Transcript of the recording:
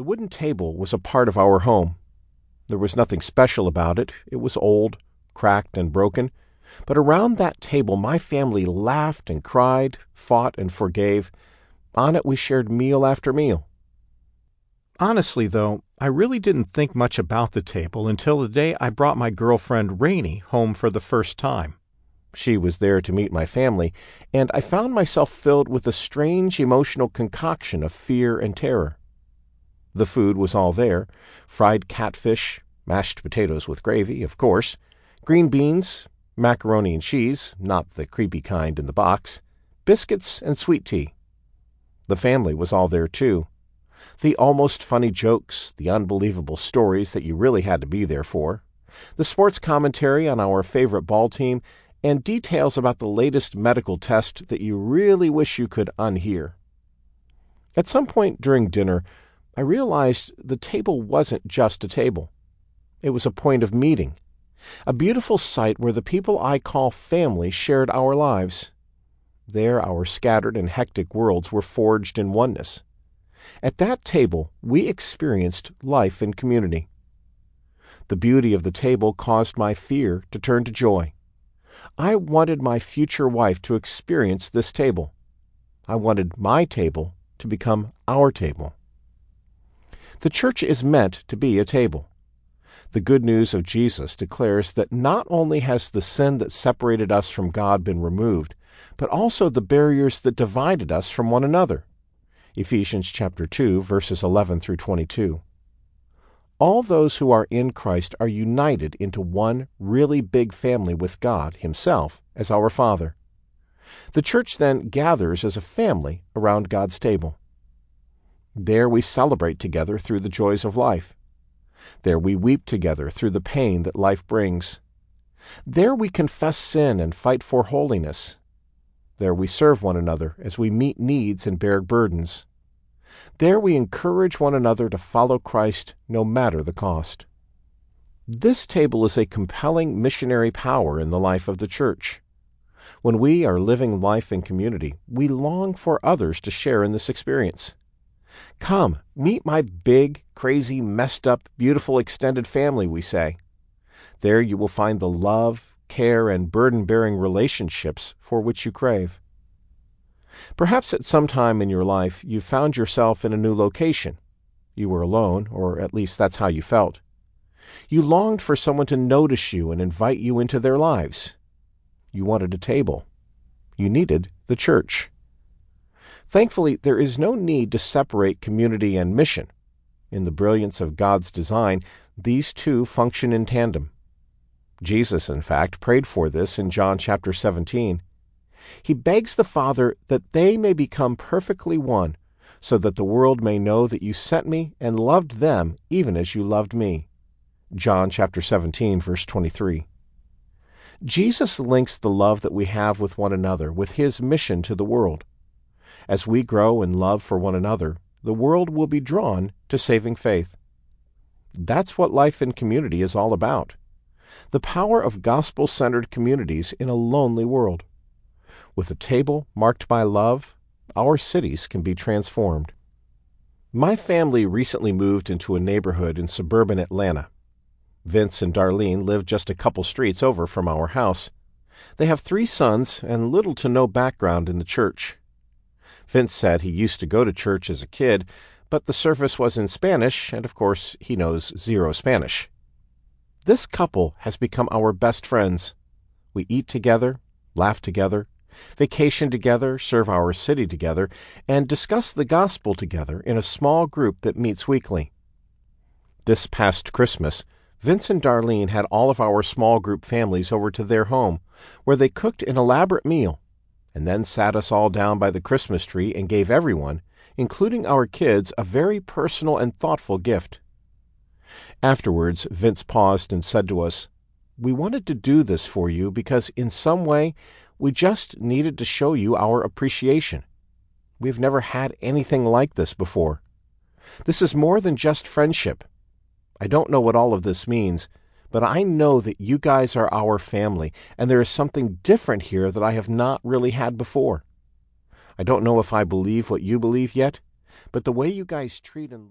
The wooden table was a part of our home. There was nothing special about it. It was old, cracked, and broken. But around that table, my family laughed and cried, fought and forgave. On it, we shared meal after meal. Honestly, though, I really didn't think much about the table until the day I brought my girlfriend Rainey home for the first time. She was there to meet my family, and I found myself filled with a strange emotional concoction of fear and terror. The food was all there fried catfish, mashed potatoes with gravy, of course, green beans, macaroni and cheese, not the creepy kind in the box, biscuits, and sweet tea. The family was all there, too. The almost funny jokes, the unbelievable stories that you really had to be there for, the sports commentary on our favorite ball team, and details about the latest medical test that you really wish you could unhear. At some point during dinner, I realized the table wasn't just a table. It was a point of meeting, a beautiful site where the people I call family shared our lives. There, our scattered and hectic worlds were forged in oneness. At that table, we experienced life in community. The beauty of the table caused my fear to turn to joy. I wanted my future wife to experience this table. I wanted my table to become our table. The church is meant to be a table. The good news of Jesus declares that not only has the sin that separated us from God been removed, but also the barriers that divided us from one another. Ephesians chapter 2 verses 11 through 22. All those who are in Christ are united into one really big family with God himself as our Father. The church then gathers as a family around God's table. There we celebrate together through the joys of life. There we weep together through the pain that life brings. There we confess sin and fight for holiness. There we serve one another as we meet needs and bear burdens. There we encourage one another to follow Christ no matter the cost. This table is a compelling missionary power in the life of the church. When we are living life in community, we long for others to share in this experience. Come, meet my big, crazy, messed up, beautiful extended family, we say. There you will find the love, care, and burden bearing relationships for which you crave. Perhaps at some time in your life you found yourself in a new location. You were alone, or at least that's how you felt. You longed for someone to notice you and invite you into their lives. You wanted a table. You needed the church. Thankfully, there is no need to separate community and mission. In the brilliance of God's design, these two function in tandem. Jesus, in fact, prayed for this in John chapter 17. He begs the Father that they may become perfectly one, so that the world may know that you sent me and loved them even as you loved me. John chapter 17 verse 23. Jesus links the love that we have with one another with his mission to the world. As we grow in love for one another, the world will be drawn to saving faith. That's what life in community is all about the power of gospel centered communities in a lonely world. With a table marked by love, our cities can be transformed. My family recently moved into a neighborhood in suburban Atlanta. Vince and Darlene live just a couple streets over from our house. They have three sons and little to no background in the church. Vince said he used to go to church as a kid, but the service was in Spanish, and of course he knows zero Spanish. This couple has become our best friends. We eat together, laugh together, vacation together, serve our city together, and discuss the gospel together in a small group that meets weekly. This past Christmas, Vince and Darlene had all of our small group families over to their home, where they cooked an elaborate meal, and then sat us all down by the Christmas tree and gave everyone, including our kids, a very personal and thoughtful gift. Afterwards, Vince paused and said to us, We wanted to do this for you because in some way we just needed to show you our appreciation. We've never had anything like this before. This is more than just friendship. I don't know what all of this means, but I know that you guys are our family, and there is something different here that I have not really had before. I don't know if I believe what you believe yet, but the way you guys treat and